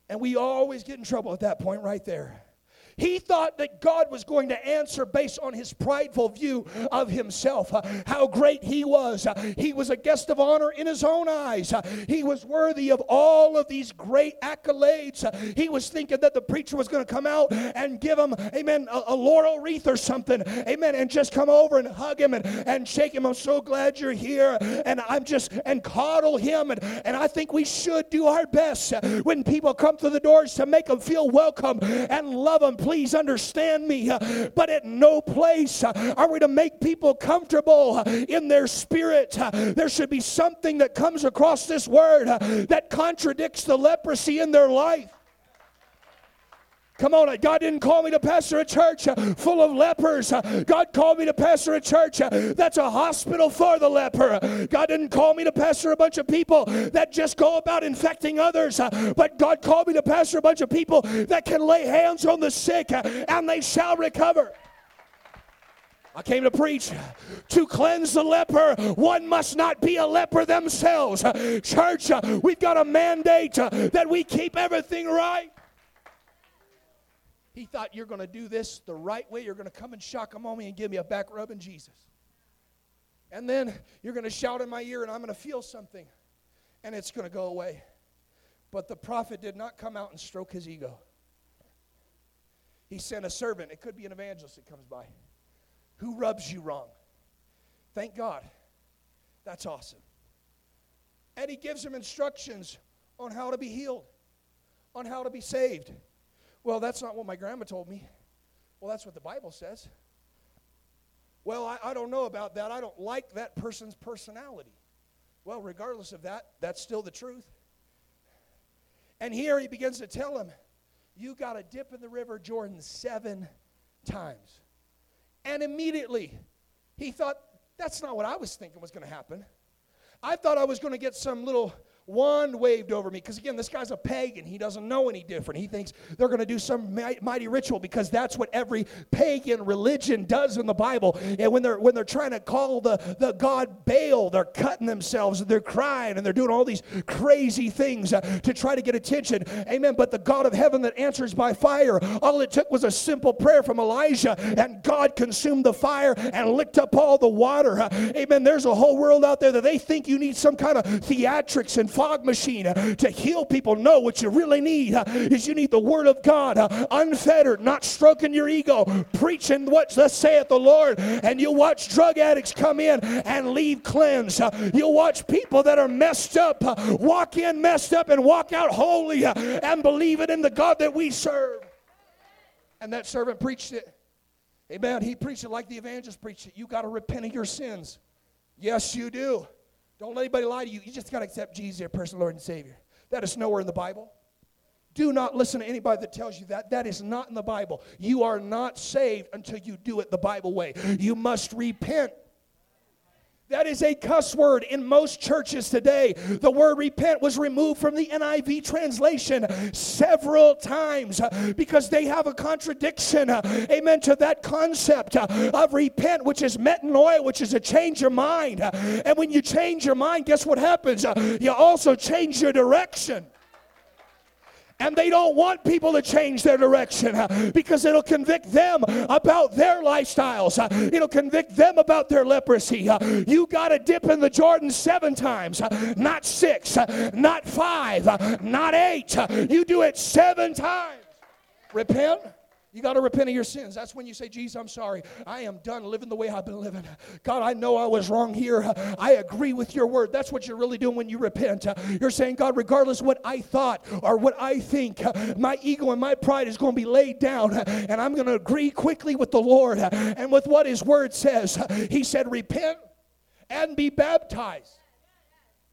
And we always get in trouble at that point right there. He thought that God was going to answer based on his prideful view of himself, uh, how great he was. Uh, he was a guest of honor in his own eyes. Uh, he was worthy of all of these great accolades. Uh, he was thinking that the preacher was going to come out and give him, amen, a, a, laurel wreath or something, amen, and just come over and hug him and, and shake him. I'm so glad you're here. And I'm just, and coddle him. And, and I think we should do our best when people come through the doors to make them feel welcome and love them please understand me. Uh, but at no place uh, are we to make people comfortable uh, in their spirit. There should be something that comes across this word that contradicts the leprosy in their life. Come on, God didn't call me to pastor a church uh, full of lepers. Uh, God called me to pastor a church uh, that's a hospital for the leper. God didn't call me to pastor a bunch of people that just go about infecting others. But God called me to pastor a bunch of people that can lay hands on the sick and they shall recover. I came to preach to cleanse the leper. One must not be a leper themselves. Church, we've got a mandate that we keep everything right. He thought you're going to do this the right way. You're going to come and shock him on me and give me a back rub in Jesus. And then you're going to shout in my ear and I'm going to feel something and it's going to go away. But the prophet did not come out and stroke his ego. He sent a servant, it could be an evangelist that comes by, who rubs you wrong. Thank God. That's awesome. And he gives him instructions on how to be healed, on how to be saved. Well, that's not what my grandma told me. Well, that's what the Bible says. Well, I, I don't know about that. I don't like that person's personality. Well, regardless of that, that's still the truth. And here he begins to tell him, You got to dip in the river Jordan seven times. And immediately he thought, That's not what I was thinking was going to happen. I thought I was going to get some little One waved over me. Because again, this guy's a pagan. He doesn't know any different. He thinks they're going to do some mighty ritual because that's what every pagan religion does in the Bible. And when they're when they're trying to call the, the God Baal, they're cutting themselves and they're crying and they're doing all these crazy things uh, to try to get attention. Amen. But the God of heaven that answers by fire, all it took was a simple prayer from Elijah, and God consumed the fire and licked up all the water. Uh, amen. There's a whole world out there that they think you need some kind of theatrics and fog machine uh, to heal people. No, what you really need uh, is you need the Word of God, uh, unfettered, not stroking your ego, preaching what thus saith the Lord. And you'll watch drug addicts come in and leave cleansed. You'll watch people that are messed up walk in messed up and walk out holy and believe it in the God that we serve. And that servant preached it. Amen. He preached it like the evangelist preached it. You got to repent of your sins. Yes, you do. Don't let anybody lie to you. You just got to accept Jesus, as your personal Lord and Savior. That is nowhere in the Bible. Do not listen to anybody that tells you that. That is not in the Bible. You are not saved until you do it the Bible way. You must repent. That is a cuss word in most churches today. The word repent was removed from the NIV translation several times uh, because they have a contradiction, uh, amen, to that concept uh, of repent, which is metanoia, which is a change your mind. And when you change your mind, guess what happens? You also change your direction. And they don't want people to change their direction uh, because it'll convict them about their lifestyles. Uh, it'll convict them about their leprosy. Uh, you got to dip in the Jordan seven times, not six, not five, not eight. You do it seven times. Repent you got to repent of your sins. That's when you say, Jesus, I'm sorry. I am done living the way I've been living. God, I know I was wrong here. I agree with your word. That's what you're really doing when you repent. You're saying, God, regardless what I thought or what I think, my ego and my pride is going to be laid down, and I'm going to agree quickly with the Lord and with what his word says. He said, repent and be baptized.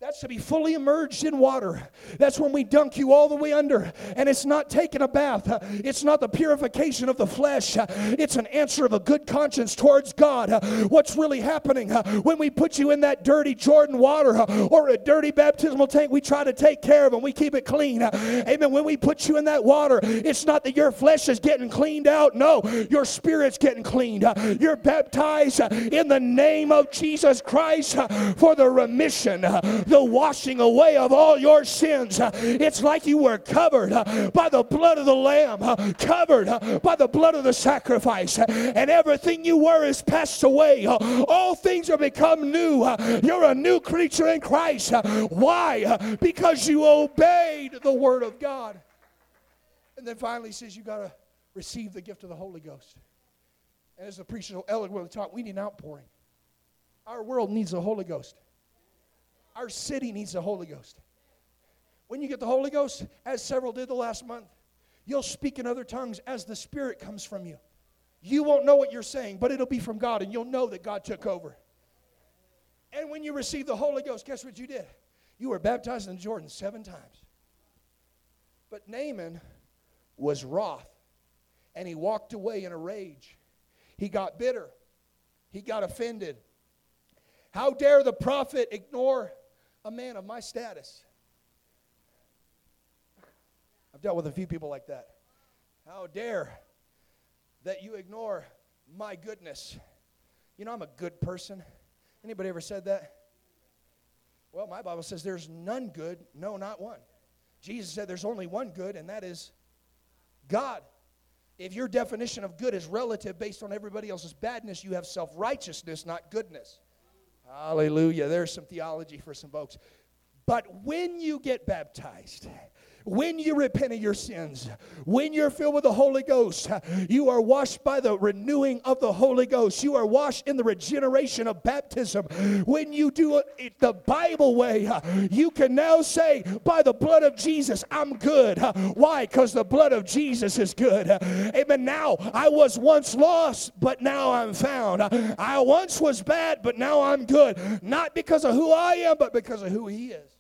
That's to be fully immersed in water. That's when we dunk you all the way under. And it's not taking a bath, it's not the purification of the flesh, it's an answer of a good conscience towards God. What's really happening when we put you in that dirty Jordan water or a dirty baptismal tank? We try to take care of and we keep it clean. Amen. When we put you in that water, it's not that your flesh is getting cleaned out. No, your spirit's getting cleaned. You're baptized in the name of Jesus Christ for the remission the washing away of all your sins. It's like you were covered by the blood of the Lamb, covered by the blood of the sacrifice, and everything you were is passed away. All things are become new. You're a new creature in Christ. Why? Because you obeyed the word of God. And then finally he says you got to receive the gift of the Holy Ghost. And as the preacher so eloquently taught, we need an outpouring. Our world needs the Holy Ghost. Our city needs the Holy Ghost. When you get the Holy Ghost, as several did the last month, you'll speak in other tongues as the Spirit comes from you. You won't know what you're saying, but it'll be from God, and you'll know that God took over. And when you receive the Holy Ghost, guess what you did? You were baptized in Jordan seven times. But Naaman was wroth, and he walked away in a rage. He got bitter, he got offended. How dare the prophet ignore a man of my status. I've dealt with a few people like that. How dare that you ignore my goodness. You know I'm a good person. Anybody ever said that? Well, my Bible says there's none good, no not one. Jesus said there's only one good and that is God. If your definition of good is relative based on everybody else's badness, you have self-righteousness, not goodness. Hallelujah. There's some theology for some folks. But when you get baptized, when you repent of your sins, when you're filled with the Holy Ghost, you are washed by the renewing of the Holy Ghost. You are washed in the regeneration of baptism. When you do it the Bible way, you can now say, by the blood of Jesus, I'm good. Why? Because the blood of Jesus is good. Amen. Now, I was once lost, but now I'm found. I once was bad, but now I'm good. Not because of who I am, but because of who He is.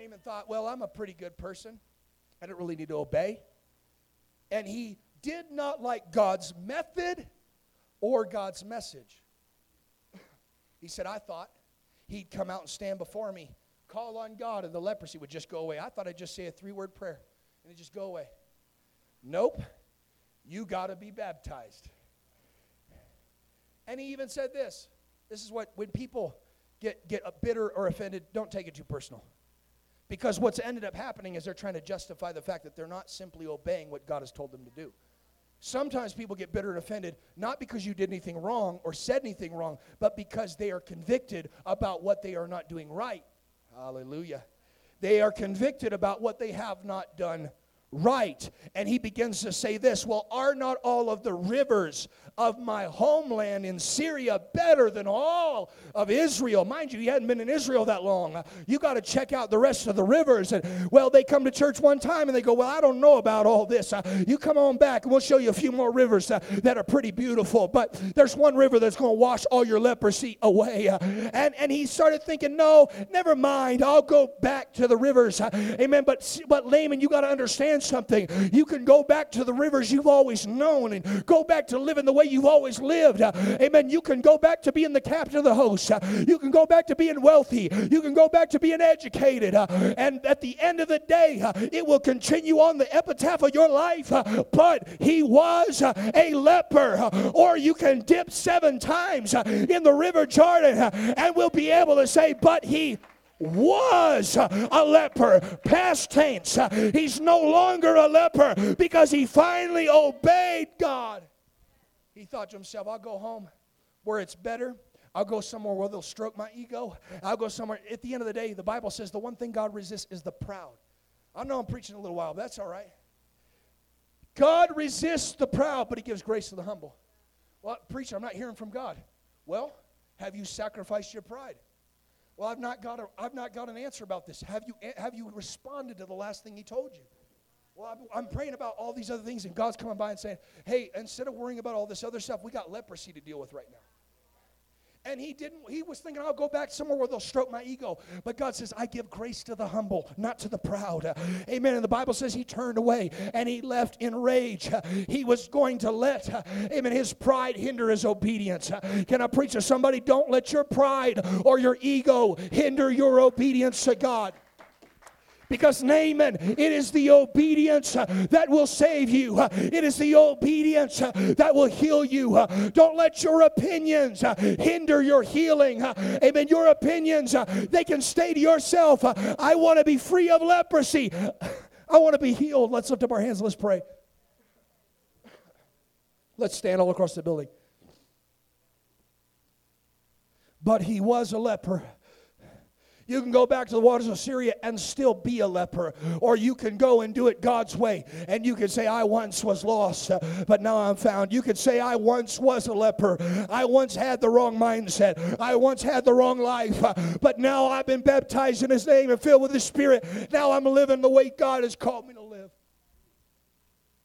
Naaman thought, well, I'm a pretty good person. I don't really need to obey. And he did not like God's method or God's message. He said, I thought he'd come out and stand before me call on God and the leprosy would just go away. I thought I'd just say a three word prayer and it'd just go away. Nope. You got to be baptized. And he even said this. This is what when people get get bitter or offended, don't take it too personal. Because what's ended up happening is they're trying to justify the fact that they're not simply obeying what God has told them to do. Sometimes people get bitter and offended not because you did anything wrong or said anything wrong, but because they are convicted about what they are not doing right. Hallelujah. They are convicted about what they have not done right. And he begins to say this Well, are not all of the rivers of my homeland in Syria better than all of Israel? Mind you, he hadn't been in Israel that long. You got to check out the rest of the rivers. And well, they come to church one time and they go, Well, I don't know about all this. Uh, you come on back and we'll show you a few more rivers uh, that are pretty beautiful. But there's one river that's going to wash all your leprosy away. Uh, and, and he started thinking, No, never mind. I'll go back to the rivers. Uh, amen. But, but Naaman, you got to understand something. You can go back to the rivers you've always known and go back to living the way you've always lived. Uh, amen. You can go back to being the captain of the host. Uh, you can go back to being wealthy. You can go back to being educated. Uh, and at the end of the day, it will continue on the epitaph of your life. But he was a leper. Or you can dip seven times in the river Jordan and we'll be able to say, but he was a leper. Past tense. He's no longer a leper because he finally obeyed God. He thought to himself, I'll go home where it's better. I'll go somewhere where they'll stroke my ego. I'll go somewhere. At the end of the day, the Bible says the one thing God resists is the proud. I know I'm preaching a little while, but that's all right. God resists the proud, but he gives grace to the humble. Well, preacher, I'm not hearing from God. Well, have you sacrificed your pride? Well, I've not got a, I've not got an answer about this. Have you have you responded to the last thing he told you? Well, I'm, praying about all these other things, and God's coming by and saying, "Hey, instead of worrying about all this other stuff, we got leprosy to deal with right now." And he didn't, he was thinking, I'll go back somewhere where they'll stroke my ego. But God says, I give grace to the humble, not to the proud. Amen. And the Bible says he turned away and he left in rage. He was going to let, amen, his pride hinder his obedience. Can I preach to somebody? Don't let your pride or your ego hinder your obedience to God. Because Naaman, it is the obedience uh, that will save you. Uh, it is the obedience uh, that will heal you. Don't let your opinions hinder your healing. Amen. Your opinions, they can stay to yourself. I want to be free of leprosy. [laughs] I want to be healed. Let's lift up our hands. Let's pray. Let's stand all across the building. But he was a leper. You can go back to the waters of Syria and still be a leper. Or you can go and do it God's way. And you can say, I once was lost, but now I'm found. You could say, I once was a leper. I once had the wrong mindset. I once had the wrong life. But now I've been baptized in His name and filled with His Spirit. Now I'm living the way God has called me to live.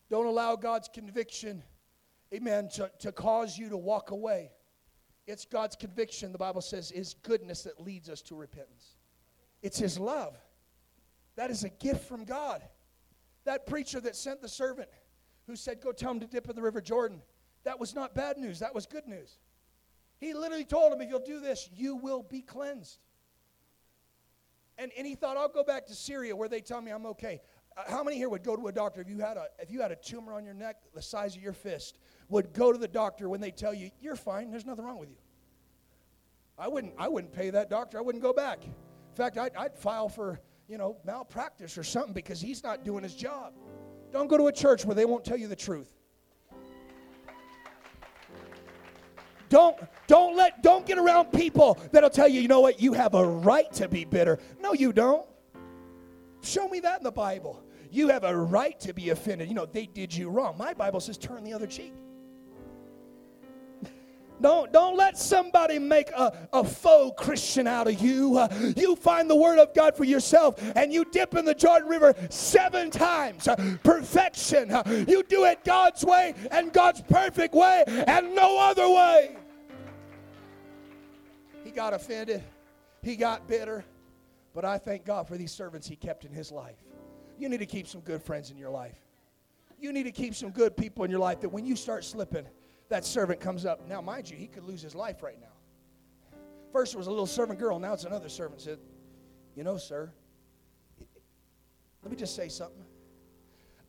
Don't allow God's conviction, amen, to, to cause you to walk away. It's God's conviction, the Bible says, is goodness that leads us to repentance. It's His love. That is a gift from God. That preacher that sent the servant who said, Go tell him to dip in the River Jordan, that was not bad news, that was good news. He literally told him, If you'll do this, you will be cleansed. And, and he thought, I'll go back to Syria where they tell me I'm okay. Uh, how many here would go to a doctor if you had a if you had a tumor on your neck the size of your fist would go to the doctor when they tell you you're fine there's nothing wrong with you i wouldn't i wouldn't pay that doctor i wouldn't go back in fact i'd, I'd file for you know malpractice or something because he's not doing his job don't go to a church where they won't tell you the truth don't don't let don't get around people that'll tell you you know what you have a right to be bitter no you don't show me that in the bible you have a right to be offended. You know, they did you wrong. My Bible says turn the other cheek. Don't, don't let somebody make a, a faux Christian out of you. Uh, you find the Word of God for yourself and you dip in the Jordan River seven times. Uh, perfection. Uh, you do it God's way and God's perfect way and no other way. He got offended, he got bitter, but I thank God for these servants he kept in his life. You need to keep some good friends in your life. You need to keep some good people in your life that when you start slipping, that servant comes up. Now, mind you, he could lose his life right now. First, it was a little servant girl, now it's another servant. Said, You know, sir, let me just say something.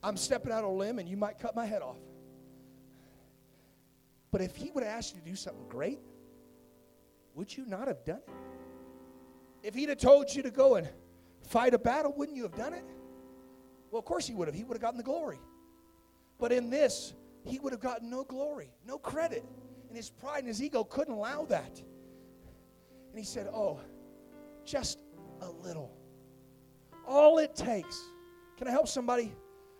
I'm stepping out on a limb and you might cut my head off. But if he would have asked you to do something great, would you not have done it? If he'd have told you to go and fight a battle, wouldn't you have done it? Well, of course he would have. He would have gotten the glory. But in this, he would have gotten no glory, no credit. And his pride and his ego couldn't allow that. And he said, Oh, just a little. All it takes. Can I help somebody?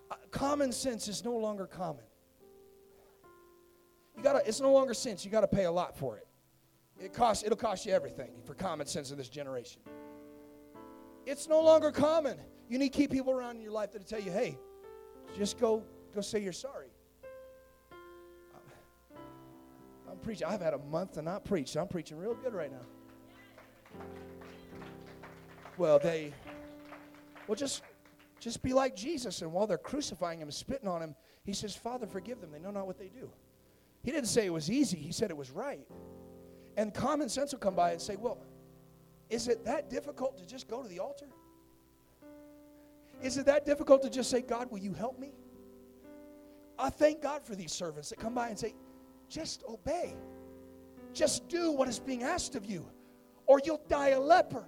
Uh, common sense is no longer common. You gotta, it's no longer sense. You got to pay a lot for it. It costs, it'll cost you everything for common sense in this generation. It's no longer common. You need key people around in your life that tell you, hey, just go, go say you're sorry. I'm preaching. I've had a month to not preach, so I'm preaching real good right now. Well, they, well, just, just be like Jesus. And while they're crucifying him, spitting on him, he says, Father, forgive them. They know not what they do. He didn't say it was easy, he said it was right. And common sense will come by and say, Well, is it that difficult to just go to the altar? Is it that difficult to just say, God, will you help me? I thank God for these servants that come by and say, just obey. Just do what is being asked of you, or you'll die a leper.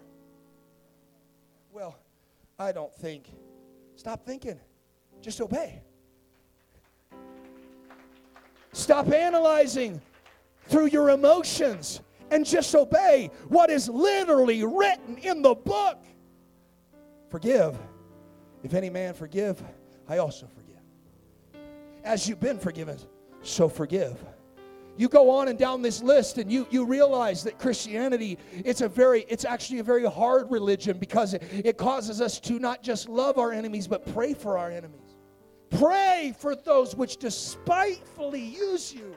Well, I don't think. Stop thinking. Just obey. Stop analyzing through your emotions and just obey what is literally written in the book. Forgive. If any man forgive, I also forgive. As you've been forgiven, so forgive. You go on and down this list and you, you realize that Christianity, it's a very, it's actually a very hard religion because it, it causes us to not just love our enemies, but pray for our enemies. Pray for those which despitefully use you.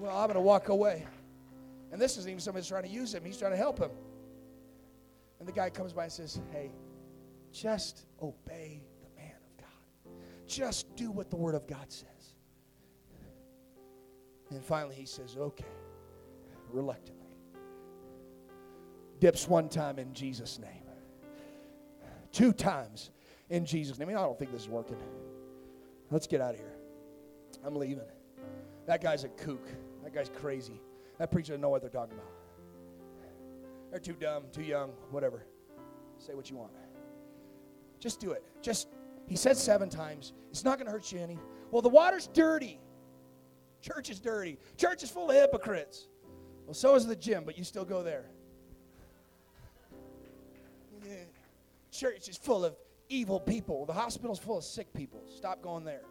Well, I'm going to walk away. And this isn't even somebody trying to use him, he's trying to help him. And the guy comes by and says, Hey, just obey the man of God. Just do what the Word of God says. And finally he says, Okay, reluctantly. Dips one time in Jesus' name, two times in Jesus' name. I, mean, I don't think this is working. Let's get out of here. I'm leaving. That guy's a kook. That guy's crazy. That preacher doesn't know what they're talking about. They're too dumb, too young, whatever. Say what you want. Just do it. Just, he said seven times. It's not going to hurt you any. Well, the water's dirty. Church is dirty. Church is full of hypocrites. Well, so is the gym, but you still go there. [laughs] Church is full of evil people. The hospital's full of sick people. Stop going there.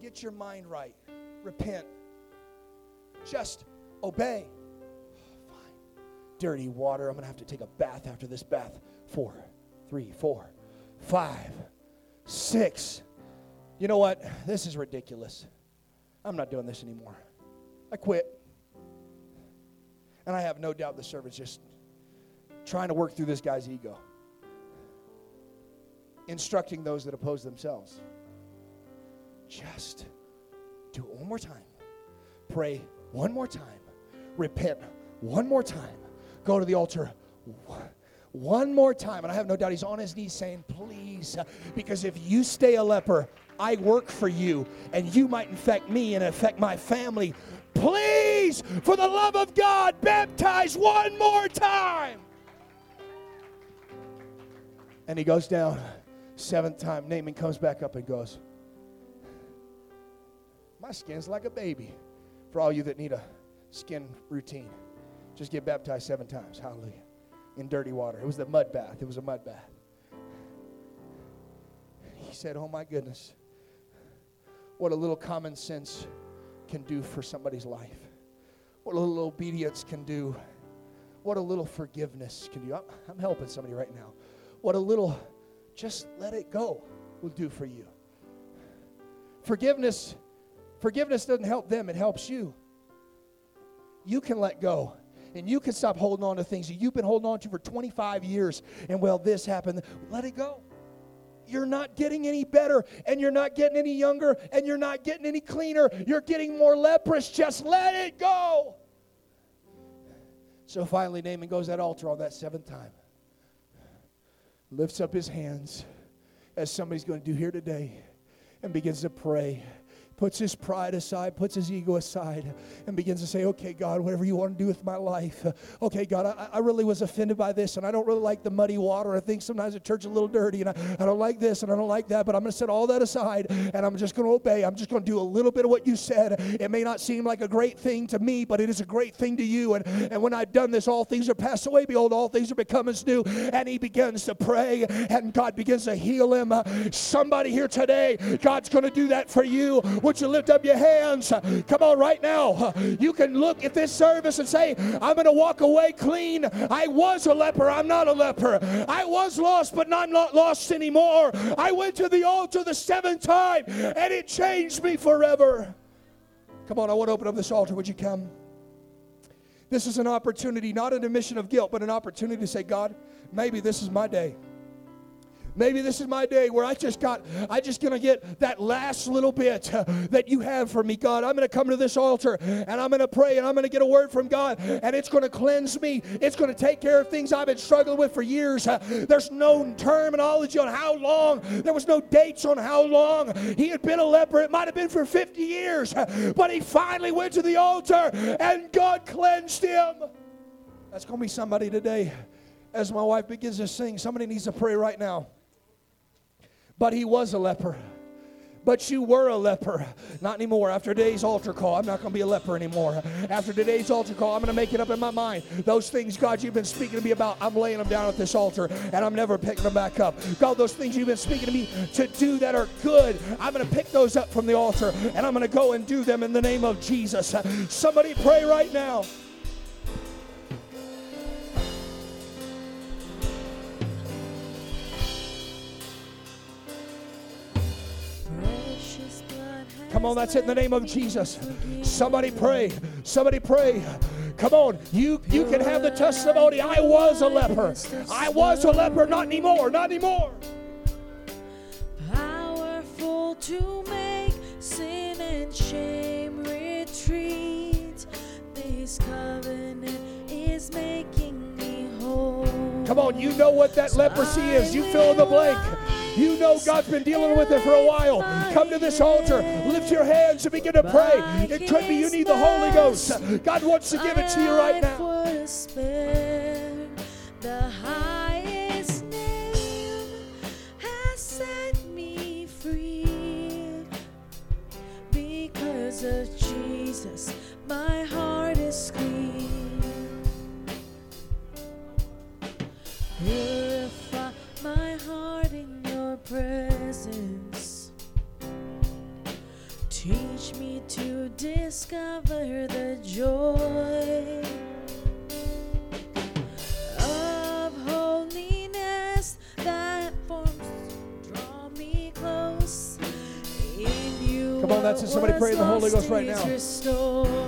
Get your mind right. Repent. Just obey. Oh, fine. Dirty water. I'm going to have to take a bath after this bath. Four, three, four, five, six. You know what? This is ridiculous. I'm not doing this anymore. I quit. And I have no doubt the servant's just trying to work through this guy's ego, instructing those that oppose themselves. Just do it one more time. Pray one more time. Repent one more time. Go to the altar one more time. And I have no doubt he's on his knees saying, Please, because if you stay a leper, I work for you, and you might infect me and affect my family. Please, for the love of God, baptize one more time. And he goes down, seventh time. Naaman comes back up and goes, My skin's like a baby. For all you that need a skin routine, just get baptized seven times. Hallelujah. In dirty water. It was the mud bath. It was a mud bath. He said, Oh my goodness what a little common sense can do for somebody's life, what a little obedience can do, what a little forgiveness can do. I'm, I'm helping somebody right now. What a little just let it go will do for you. Forgiveness, forgiveness doesn't help them, it helps you. You can let go and you can stop holding on to things that you've been holding on to for 25 years. And well, this happened. Let it go you're not getting any better and you're not getting any younger and you're not getting any cleaner. You're getting more leprous. Just let it go. So finally, Naaman goes to that altar on that seventh time, lifts up his hands, as somebody's going to do here today, and begins to pray puts his pride aside, puts his ego aside, and begins to say, Okay, God, whatever you want to do with my life. Okay, God, I, I really was offended by this, and I don't really like the muddy water. I think sometimes the church is a little dirty, and I, I don't like this, and I don't like that, but I'm going to set all that aside, and I'm just going to obey. I'm just going to do a little bit of what you said. It may not seem like a great thing to me, but it is a great thing to you. And, and when I've done this, all things are passed away. Behold, all things are become as new. And he begins to pray, and God begins to heal him. Somebody here today, God's going to do that for you. Would you lift up your hands? Come on, right now. You can look at this service and say, I'm going to walk away clean. I was a leper. I'm not a leper. I was lost, but not, not lost anymore. I went to the altar the seventh time, and it changed me forever. Come on, I want to open up this altar. Would you come? This is an opportunity, not an admission of guilt, but an opportunity to say, God, maybe this is my day. Maybe this is my day where I just got, I just gonna get that last little bit uh, that you have for me, God. I'm gonna come to this altar and I'm gonna pray and I'm gonna get a word from God and it's gonna cleanse me. It's gonna take care of things I've been struggling with for years. Uh, there's no terminology on how long. There was no dates on how long he had been a leper. It might have been for 50 years, uh, but he finally went to the altar and God cleansed him. That's gonna be somebody today. As my wife begins to sing, somebody needs to pray right now. But he was a leper. But you were a leper. Not anymore. After today's altar call, I'm not going to be a leper anymore. After today's altar call, I'm going to make it up in my mind. Those things, God, you've been speaking to me about, I'm laying them down at this altar and I'm never picking them back up. God, those things you've been speaking to me to do that are good, I'm going to pick those up from the altar and I'm going to go and do them in the name of Jesus. Somebody pray right now. Come on, that's it in the name of Jesus. Somebody pray. Somebody pray. Come on, you you can have the testimony. I was a leper. I was a leper. Not anymore. Not anymore. Powerful to make sin and shame retreat. This covenant is making me whole. Come on, you know what that leprosy is. You fill in the blank. You know God's been dealing with it for a while. Come to this altar, lift your hands and begin to pray. It could be you need the Holy Ghost. God wants to give it to you right now. The highest name has set me free because of Jesus. My heart is clean. Purify presence. Teach me to discover the joy of holiness that forms draw me close. In you Come on, that's it. Somebody pray in the Holy Ghost right now. restored.